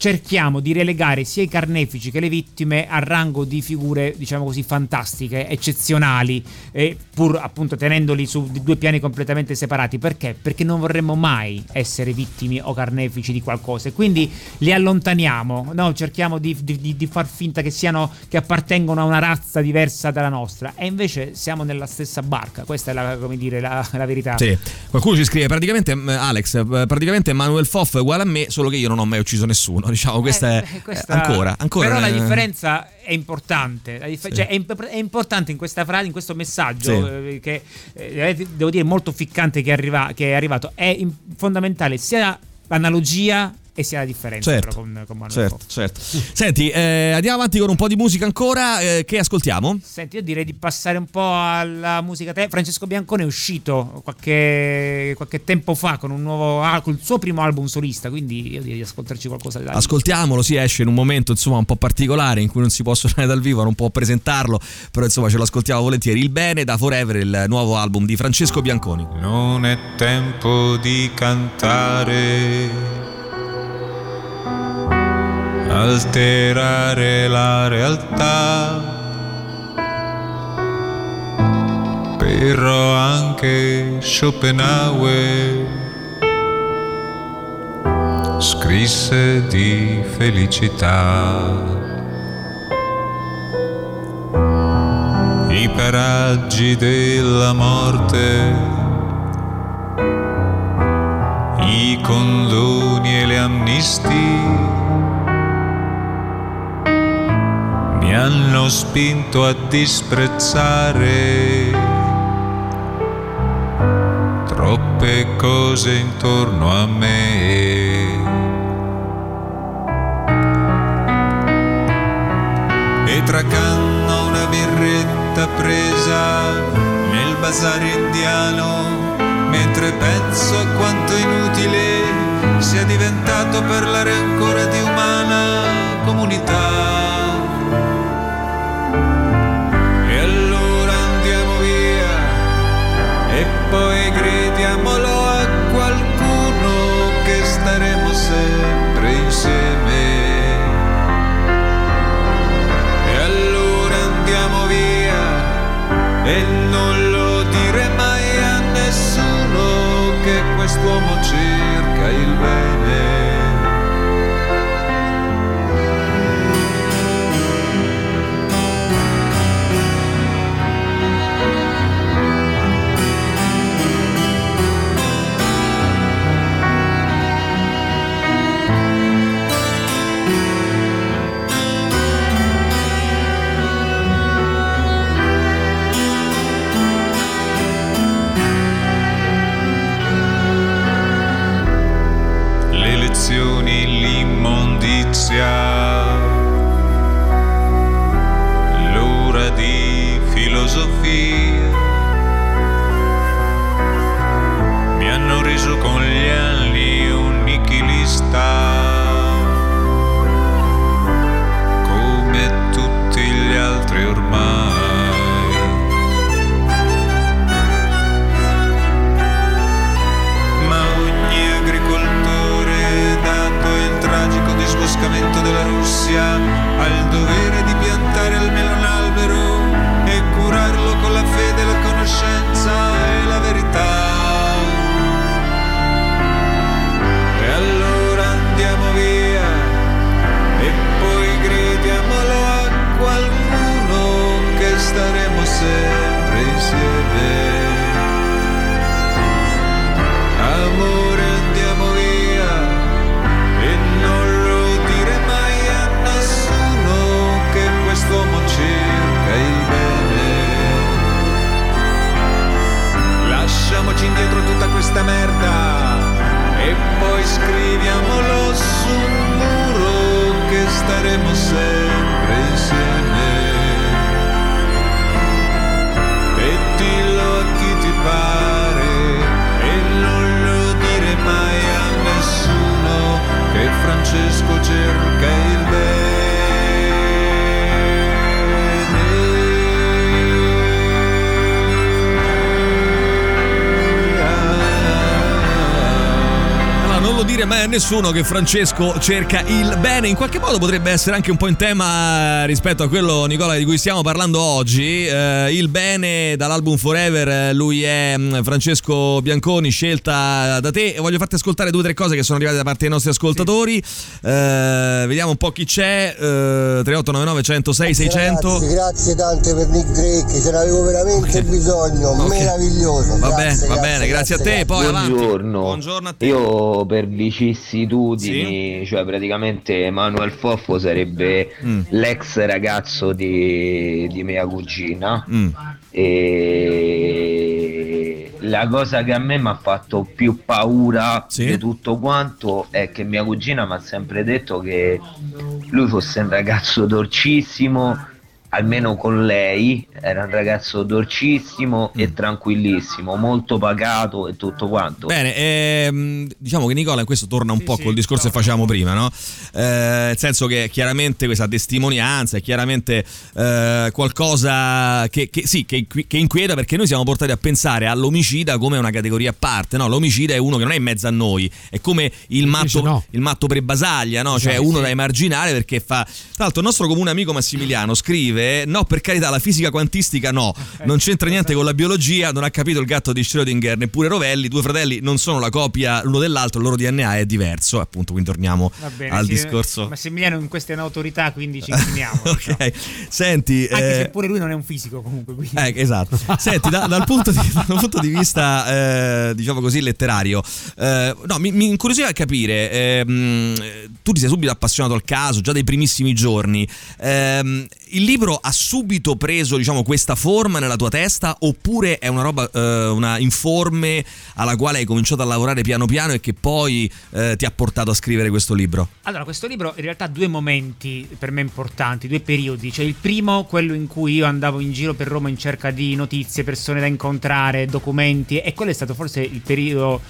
cerchiamo di relegare sia i carnefici che le vittime al rango di figure, diciamo così, fantastiche, eccezionali, e pur appunto tenendoli su due piani completamente separati. Perché? Perché non vorremmo mai essere vittime o carnefici di qualcosa e quindi li allontaniamo, no? cerchiamo di, di, di, far finta che siano che appartengono a una razza diversa dalla nostra e invece siamo nella stessa barca. Questa è la, come dire, la, la verità. Sì. Qualcuno ci scrive praticamente Alex, eh, praticamente Manuel Foff è uguale a me, solo che io non ho mai ucciso nessuno diciamo, questa eh, è questa... ancora, ancora. Però la differenza è importante, dif- sì. cioè è, imp- è, importante in questa frase, in questo messaggio sì. eh, che eh, devo dire molto ficcante che, arriva, che è arrivato, è in- fondamentale sia l'analogia e sia la differenza certo, con, con certo, certo. Senti, eh, andiamo avanti con un po' di musica ancora. Eh, che ascoltiamo? Senti, io direi di passare un po' alla musica. Te. Francesco Biancone è uscito qualche, qualche tempo fa con un nuovo con il suo primo album solista. Quindi io direi di ascoltarci qualcosa di Ascoltiamolo, si esce in un momento insomma un po' particolare in cui non si può suonare dal vivo, non può presentarlo, però insomma ce lo ascoltiamo volentieri. Il bene da Forever, il nuovo album di Francesco Bianconi. Non è tempo di cantare alterare la realtà. Però anche Schopenhauer scrisse di felicità. I paraggi della morte i condoni e le amnistie hanno spinto a disprezzare troppe cose intorno a me. E tra canna una birretta presa nel bazar indiano, mentre penso a quanto inutile sia diventato parlare ancora di umana comunità. Insieme. E allora andiamo via e non lo dire mai a nessuno che quest'uomo cerca il bene. Nessuno che Francesco cerca il bene. In qualche modo potrebbe essere anche un po' in tema rispetto a quello, Nicola, di cui stiamo parlando oggi. Eh, il bene dall'album Forever, eh, lui è mm, Francesco Bianconi, scelta da te. E voglio farti ascoltare due o tre cose che sono arrivate da parte dei nostri ascoltatori. Eh, vediamo un po' chi c'è. Eh, 3899 106 600. Ragazzi, grazie tante per Nick Drake, ce l'avevo veramente bisogno, Ok. meraviglioso. Va grazie, bene, va bene, grazie a te. Poi avanti. Buongiorno. Buongiorno a te. Io per vicissitudini, cioè praticamente Manuel Foffo sarebbe Mm. l'ex ragazzo di, di mia cugina Mm. e la cosa che a me mi ha fatto più paura Sì. di tutto quanto è che mia cugina mi ha sempre detto che lui fosse un ragazzo dolcissimo almeno con lei era un ragazzo dolcissimo Mm. e tranquillissimo, molto pagato e tutto quanto. Bene, ehm, diciamo che Nicola in questo torna un Sì, po' sì, col discorso che torna. facevamo prima, no? Eh, nel senso che chiaramente questa testimonianza è chiaramente eh, qualcosa che, che- sì, che, che inquieta perché noi siamo portati a pensare all'omicida come una categoria a parte, no? L'omicida è uno che non è in mezzo a noi, è come il matto, no. il matto pre-basaglia, no? Cioè Esatto, uno sì. da emarginare perché fa... Tra l'altro il nostro comune amico Massimiliano scrive scrive: No, per carità, la fisica quantistica no, non c'entra niente con la biologia. Non ha capito il gatto di Schrödinger, neppure Rovelli. Due fratelli non sono la copia l'uno dell'altro, il loro DNA è diverso. Appunto, quindi torniamo bene, al sì, discorso. Massimiliano in questa è un'autorità, quindi ci incliniamo. diciamo. ok, senti. Anche eh, se pure lui non è un fisico comunque. Quindi. eh, esatto. Senti, da- dal, punto di, dal punto di vista, eh, diciamo così, letterario, eh, no, mi, mi incuriosiva capire. ehm, tu ti sei subito appassionato al caso, già dai primissimi giorni. Ehm, il libro ha subito preso, diciamo, questa forma nella tua testa, oppure è una roba, eh, una informe alla quale hai cominciato a lavorare piano piano e che poi eh, ti ha portato a scrivere questo libro? Allora, questo libro in realtà ha due momenti per me importanti, due periodi. Cioè il primo, quello in cui io andavo in giro per Roma in cerca di notizie, persone da incontrare, documenti, e quello è stato forse il periodo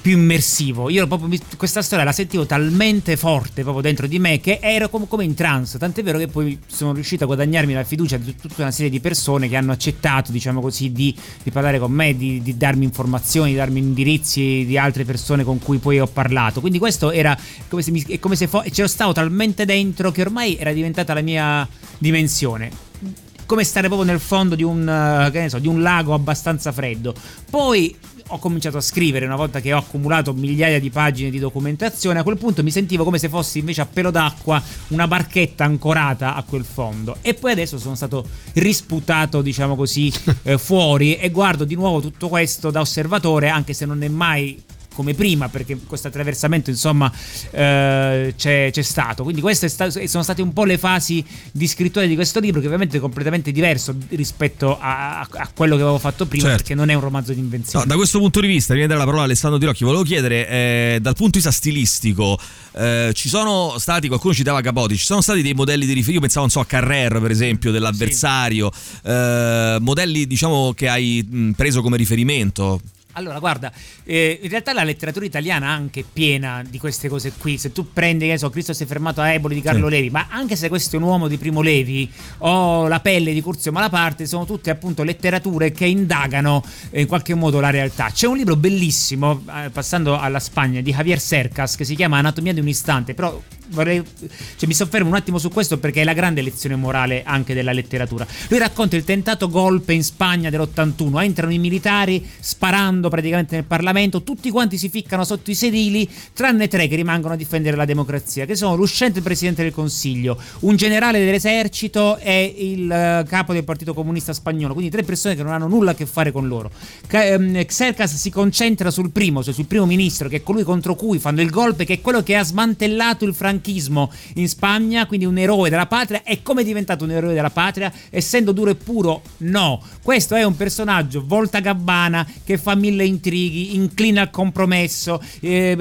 più immersivo. Io proprio questa storia la sentivo talmente forte proprio dentro di me che ero come, come in trance. Tant'è vero che poi sono riuscito a guadagnarmi la fiducia di tutta una serie di persone che hanno accettato, diciamo così, di, di parlare con me, di, di darmi informazioni, di darmi indirizzi di altre persone con cui poi ho parlato. Quindi questo era come se, mi, come se fo- ce lo stavo talmente dentro che ormai era diventata la mia dimensione come stare proprio nel fondo di un, so, di un lago abbastanza freddo. Poi ho cominciato a scrivere una volta che ho accumulato migliaia di pagine di documentazione. A quel punto mi sentivo come se fossi invece a pelo d'acqua una barchetta ancorata a quel fondo. E poi adesso sono stato risputato, diciamo così, eh, fuori e guardo di nuovo tutto questo da osservatore, anche se non è mai come prima perché questo attraversamento insomma eh, c'è, c'è stato. Quindi queste sta- sono state un po' le fasi di scrittura di questo libro che ovviamente è completamente diverso rispetto a, a- quello che avevo fatto prima Certo. perché non è un romanzo di No, invenzione da questo punto di vista, dare la parola a Alessandro Tirocchi, volevo chiedere, eh, dal punto di vista stilistico, eh, ci sono stati, qualcuno citava Capote, ci sono stati dei modelli di riferimento, io pensavo, non so, a Carrer per esempio, dell'avversario, eh, modelli diciamo che hai mh, preso come riferimento. Allora, guarda, eh, in realtà la letteratura italiana è anche piena di queste cose qui. Se tu prendi, che so, Cristo si è fermato a Eboli di Carlo Sì. Levi, ma anche se questo è un uomo di Primo Levi o La pelle di Curzio Malaparte, sono tutte appunto letterature che indagano eh, in qualche modo la realtà. C'è un libro bellissimo, eh, passando alla Spagna, di Javier Cercas, che si chiama Anatomia di un istante, però vorrei, cioè, mi soffermo un attimo su questo perché è la grande lezione morale anche della letteratura. Lui racconta il tentato golpe in Spagna dell'81, entrano i militari sparando praticamente nel Parlamento, tutti quanti si ficcano sotto i sedili, tranne tre che rimangono a difendere la democrazia, che sono l'uscente presidente del Consiglio, un generale dell'esercito e il eh, capo del Partito Comunista Spagnolo, quindi tre persone che non hanno nulla a che fare con loro. Ehm, Xercas si concentra sul primo, cioè sul primo ministro, che è colui contro cui fanno il golpe, che è quello che ha smantellato il franchismo in Spagna, quindi un eroe della patria. E come è diventato un eroe della patria? Essendo duro e puro? No. Questo è un personaggio volta gabbana che fa mille intrighi, inclina al compromesso, eh,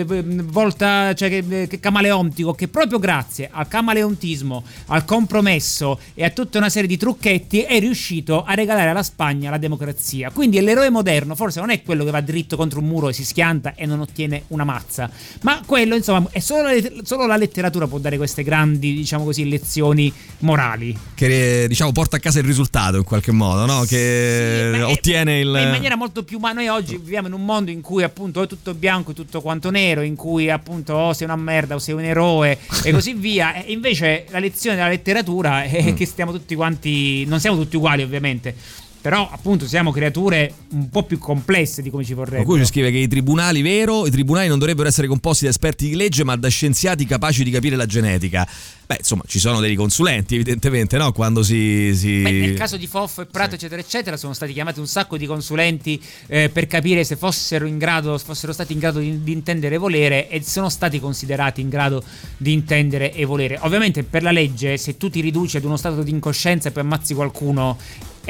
volta, cioè che, che camaleontico, che proprio grazie al camaleontismo, al compromesso e a tutta una serie di trucchetti è riuscito a regalare alla Spagna la democrazia. Quindi l'eroe moderno forse non è quello che va dritto contro un muro e si schianta e non ottiene una mazza, ma quello insomma è solo la, solo la letteratura può dare queste grandi, diciamo così, lezioni morali. Che diciamo porta a casa il risultato in qualche modo, no? Che Sì, ottiene il. in maniera molto più umana. Noi oggi viviamo in un mondo in cui appunto è tutto bianco e tutto quanto nero, in cui appunto oh, sei una merda o sei un eroe e così via. E invece la lezione della letteratura Mm. è che stiamo tutti quanti, non siamo tutti uguali ovviamente. Però appunto siamo creature un po' più complesse di come ci vorrebbe. Qualcuno ci scrive che i tribunali, vero, i tribunali non dovrebbero essere composti da esperti di legge, ma da scienziati capaci di capire la genetica. Beh, insomma, ci sono dei consulenti, evidentemente, no? Quando si. si... Beh, nel caso di Foffo e Prato, eccetera, eccetera, sono stati chiamati un sacco di consulenti eh, per capire se fossero in grado, fossero stati in grado di, di intendere e volere, e sono stati considerati in grado di intendere e volere. Ovviamente, per la legge, se tu ti riduci ad uno stato di incoscienza e poi ammazzi qualcuno.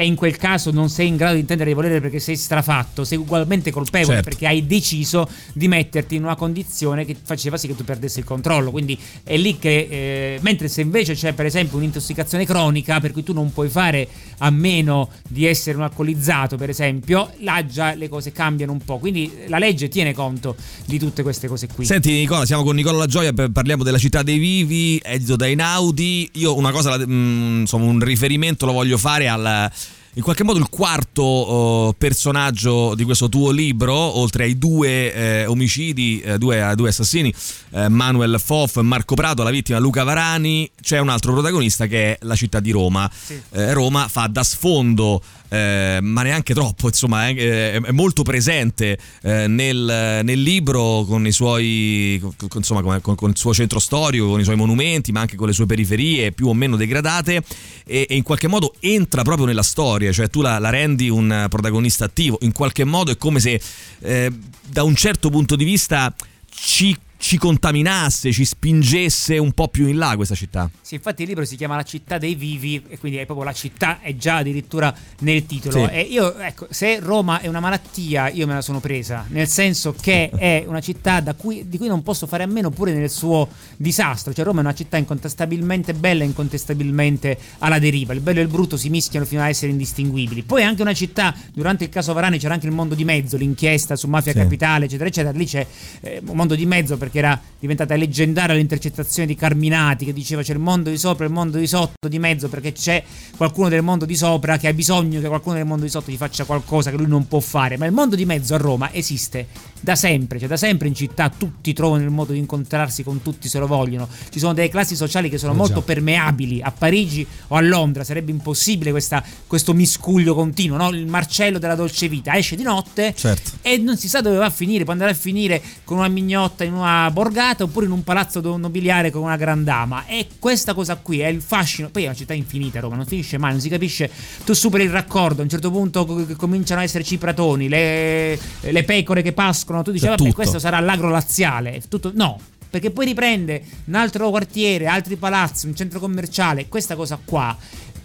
E in quel caso non sei in grado di intendere e di volere perché sei strafatto, sei ugualmente colpevole Certo. perché hai deciso di metterti in una condizione che faceva sì che tu perdessi il controllo. Quindi è lì che, eh, mentre se invece c'è per esempio un'intossicazione cronica, per cui tu non puoi fare a meno di essere un alcolizzato, per esempio, là già le cose cambiano un po'. Quindi la legge tiene conto di tutte queste cose qui. Senti Nicola, siamo con Nicola La Gioia, parliamo della città dei vivi, edito da Einaudi. Io una cosa, mm, insomma un riferimento lo voglio fare al, in qualche modo il quarto oh, personaggio di questo tuo libro, oltre ai due eh, omicidi, eh, due, due, assassini, eh, Manuel Foff, Marco Prato, la vittima Luca Varani, c'è un altro protagonista che è la città di Roma. Sì. Eh, Roma fa da sfondo eh, ma neanche troppo, insomma, è, è molto presente eh, nel, nel, libro con i suoi, con, insomma, con, con, il suo centro storico, con i suoi monumenti, ma anche con le sue periferie più o meno degradate e, e in qualche modo entra proprio nella storia, cioè tu la, la, rendi un protagonista attivo, in qualche modo è come se eh, da un certo punto di vista ci ci contaminasse, ci spingesse un po' più in là questa città. Sì, infatti il libro si chiama La città dei vivi e quindi è proprio la città è già addirittura nel titolo. Sì. E io, ecco, se Roma è una malattia, io me la sono presa, nel senso che è una città cui, di cui non posso fare a meno pure nel suo disastro. Cioè Roma è una città incontestabilmente bella e incontestabilmente alla deriva. Il bello e il brutto si mischiano fino a essere indistinguibili. Poi è anche una città, durante il caso Varani c'era anche il mondo di mezzo, l'inchiesta su Mafia sì. Capitale, eccetera, eccetera. Lì c'è eh, un mondo di mezzo per perché era diventata leggendaria l'intercettazione di Carminati che diceva c'è il mondo di sopra e il mondo di sotto di mezzo perché c'è qualcuno del mondo di sopra che ha bisogno che qualcuno del mondo di sotto gli faccia qualcosa che lui non può fare. Ma il mondo di mezzo a Roma esiste da sempre cioè da sempre in città tutti trovano il modo di incontrarsi con tutti se lo vogliono ci sono delle classi sociali che sono eh molto permeabili a Parigi o a Londra sarebbe impossibile questa, questo miscuglio continuo no? il Marcello della dolce vita esce di notte certo. e non si sa dove va a finire può andare a finire con una mignotta in una borgata oppure in un palazzo nobiliare con una grandama. E questa cosa qui è il fascino. Poi è una città infinita, Roma, non finisce mai, non si capisce. Tu superi il raccordo, a un certo punto cominciano a esserci i pratoni, le, le pecore che pascono. Tu dici, vabbè, tutto. questo sarà l'agro laziale. Tutto, no, perché poi riprende un altro quartiere, altri palazzi, un centro commerciale, questa cosa qua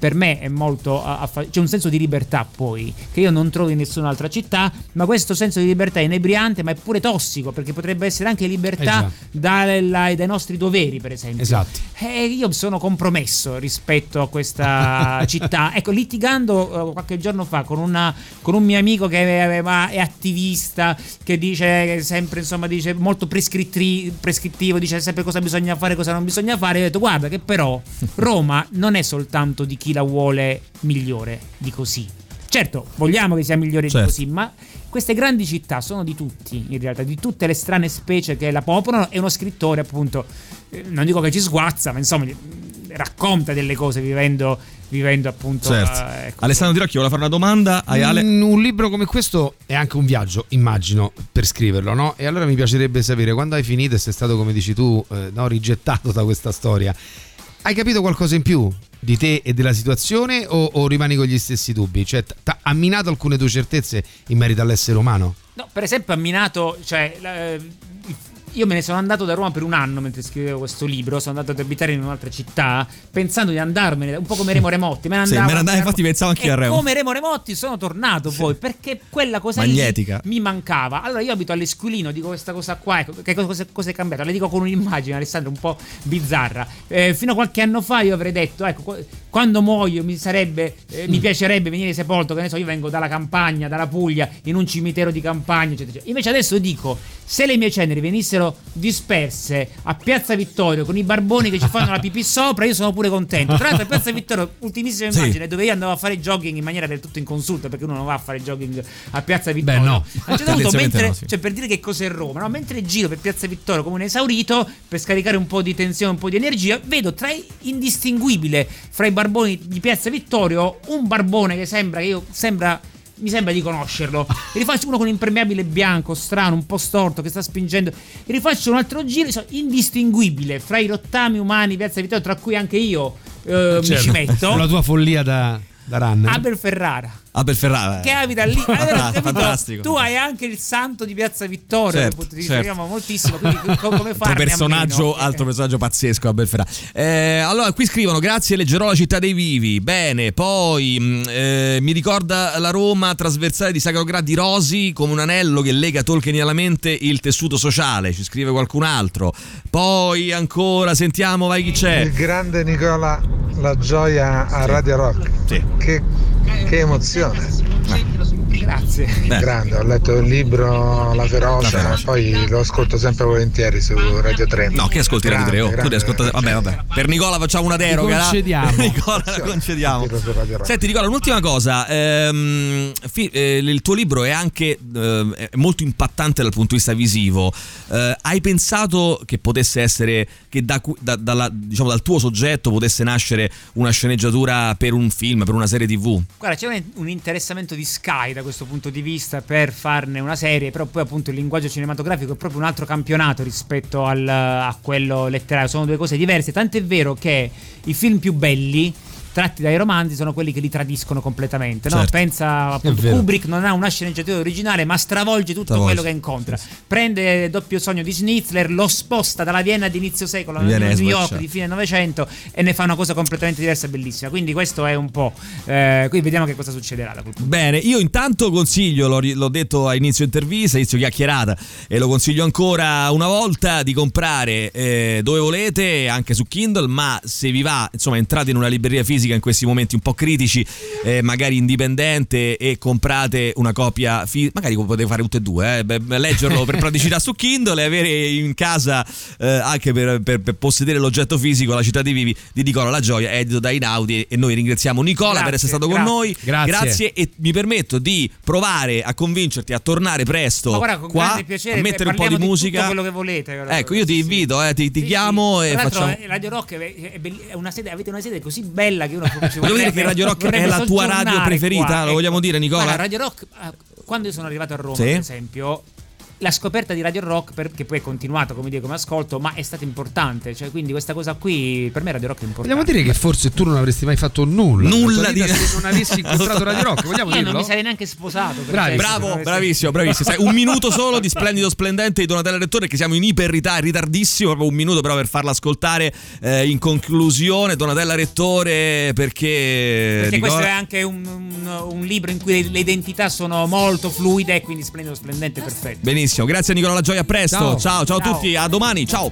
per me è molto affa- c'è un senso di libertà poi che io non trovo in nessun'altra città ma questo senso di libertà è inebriante ma è pure tossico perché potrebbe essere anche libertà eh dai, dai nostri doveri per esempio. Esatto. E io sono compromesso rispetto a questa città. Ecco litigando uh, qualche giorno fa con, una, con, un mio amico che è, è attivista che dice sempre insomma dice molto prescrittivo dice sempre cosa bisogna fare cosa non bisogna fare ho detto guarda che però Roma non è soltanto di chi la vuole migliore di così. Certo, vogliamo che sia migliore certo. di così, ma queste grandi città sono di tutti, in realtà, di tutte le strane specie che la popolano e uno scrittore, appunto, eh, non dico che ci sguazza, ma insomma racconta delle cose vivendo, vivendo appunto. Certo. Uh, ecco. Alessandro Tirocchi, vuole fare una domanda? Hai Ale? Mm, un libro come questo è anche un viaggio, immagino, per scriverlo, no? E allora mi piacerebbe sapere quando hai finito e sei stato, come dici tu, eh, no, rigettato da questa storia. Hai capito qualcosa in più? di te e della situazione o, o rimani con gli stessi dubbi? Cioè, ha minato alcune tue certezze in merito all'essere umano? No, per esempio ha minato, cioè, io me ne sono andato da Roma per un anno mentre scrivevo questo libro. Sono andato ad abitare in un'altra città pensando di andarmene, un po' come Remo Remotti. Me ne andavo, sì, me ne andavo, infatti pensavo anche a Remo. Come Remo Remotti sono tornato sì. poi perché quella cosa Magnetica. mi mancava. Allora io abito all'Esquilino, dico questa cosa qua, ecco, che cosa, cosa, è cambiato? Le dico con un'immagine, Alessandro, un po' bizzarra. Eh, fino a qualche anno fa io avrei detto, ecco, quando muoio mi sarebbe, eh, mi mm. piacerebbe venire sepolto, che ne so, io vengo dalla campagna, dalla Puglia, in un cimitero di campagna, eccetera, eccetera. Invece adesso dico, se le mie ceneri venissero disperse perse a Piazza Vittorio con i barboni che ci fanno la pipì sopra, io sono pure contento. Tra l'altro, a Piazza Vittorio, ultimissima immagine, sì. dove io andavo a fare jogging in maniera del tutto inconsulta, perché uno non va a fare jogging a Piazza Vittorio. Beh, no. A un certo punto, mentre, no, sì. cioè, per dire che cos'è Roma, no? mentre giro per Piazza Vittorio come un esaurito, per scaricare un po' di tensione, un po' di energia, vedo tra indistinguibile fra i barboni di Piazza Vittorio un barbone che sembra che io sembra mi sembra di conoscerlo. E rifaccio uno con impermeabile bianco, strano, un po' storto, che sta spingendo. E rifaccio un altro giro, indistinguibile fra i rottami umani, Piazza Vittorio, tra cui anche io eh, certo. mi ci metto. La tua follia da, da runner. Abel Ferrara. Abel Ferrara. Che abita lì. Allora, fantastico. Tu hai anche il santo di Piazza Vittorio. Certo, ti certo. moltissimo. Quindi, come fare? personaggio, altro personaggio pazzesco, Abel Ferrara. Eh, allora, qui scrivono: Grazie, leggerò la città dei vivi. Bene, poi mm, eh, mi ricorda la Roma trasversale di Sacrogradi Rosi come un anello che lega tolkienianamente il tessuto sociale. Ci scrive qualcun altro. Poi ancora, sentiamo, vai chi c'è. Il grande Nicola, la gioia a Radio Rock. Sì. Che che emozione! Grazie. Beh. Grande, ho letto il libro La Ferocia, La Ferocia. poi lo ascolto sempre volentieri su Radio 3. No, che ascolti Radio 3? Oh, tu Grande, ascoltare. Vabbè, vabbè. Per Nicola facciamo una deroga. là. concediamo. Nicola la concediamo. Senti Nicola, un'ultima cosa, ehm, fi- eh, il tuo libro è anche eh, è molto impattante dal punto di vista visivo, Eh, hai pensato che potesse essere, che da, da- dalla- diciamo, dal tuo soggetto potesse nascere una sceneggiatura per un film, per una serie tv? Guarda, c'è un, un interessamento di Sky da questo punto di vista per farne una serie, però poi appunto il linguaggio cinematografico è proprio un altro campionato rispetto al- a quello letterario, sono due cose diverse, tant'è vero che i film più belli tratti dai romanzi sono quelli che li tradiscono completamente. No? Certo. Pensa appunto. Kubrick non ha una sceneggiatura originale, ma stravolge tutto Stravolge. quello che incontra. Prende Doppio Sogno di Schnitzler, lo sposta dalla Vienna di inizio secolo a New York di fine Novecento e ne fa una cosa completamente diversa e bellissima. Quindi questo è un po'. Eh, quindi vediamo che cosa succederà da quel punto. Bene, io intanto consiglio, l'ho, l'ho detto a inizio intervista, inizio chiacchierata e lo consiglio ancora una volta di comprare eh, dove volete, anche su Kindle, ma se vi va, insomma, entrate in una libreria fisica in questi momenti un po' critici, eh, magari indipendente e comprate una copia, fi- magari potete fare tutte e due, eh, beh, leggerlo per praticità su Kindle e avere in casa eh, anche per, per- per possedere l'oggetto fisico, la città di Vivi di Nicola La Gioia, edito da Inaudi e noi ringraziamo Nicola per Grazie, essere stato con grazie. noi. Grazie. Grazie e mi permetto di provare a convincerti a tornare presto Ma guarda, con qua piacere, a mettere un po' di tutto musica. quello che volete. Ecco, io ti invito, eh, ti, ti Sì, chiamo sì. e facciamo eh, Radio Rock è, belli- è una sede, avete una sede così bella che uno ci Volevo dire che Radio Rock è la tua radio preferita? qua, Lo ecco. vogliamo dire, Nicola? Guarda, Radio Rock, eh, quando io sono arrivato a Roma, Sì. per esempio, la scoperta di Radio Rock, per- che poi è continuato come dire come ascolto, ma è stata importante. Cioè, quindi questa cosa qui, per me Radio Rock è importante. Vogliamo dire che forse tu non avresti mai fatto nulla. Nulla di- se non avessi incontrato Radio Rock. Vogliamo Io non dirlo? mi sarei neanche sposato. per Bravi. esempio, Bravo, non avessi- bravissimo, bravissimo. Sai, un minuto solo di splendido splendente di Donatella Rettore che siamo in iper ritardo, ritardissimo, proprio un minuto però per farla ascoltare eh, in conclusione Donatella Rettore perché, Perché Nicola- questo è anche un, un- un libro in cui le identità sono molto fluide e quindi splendido, splendente, perfetto. Benissimo, grazie Nicola La Gioia, a presto. Ciao. ciao, ciao a Ciao. tutti, a domani, ciao.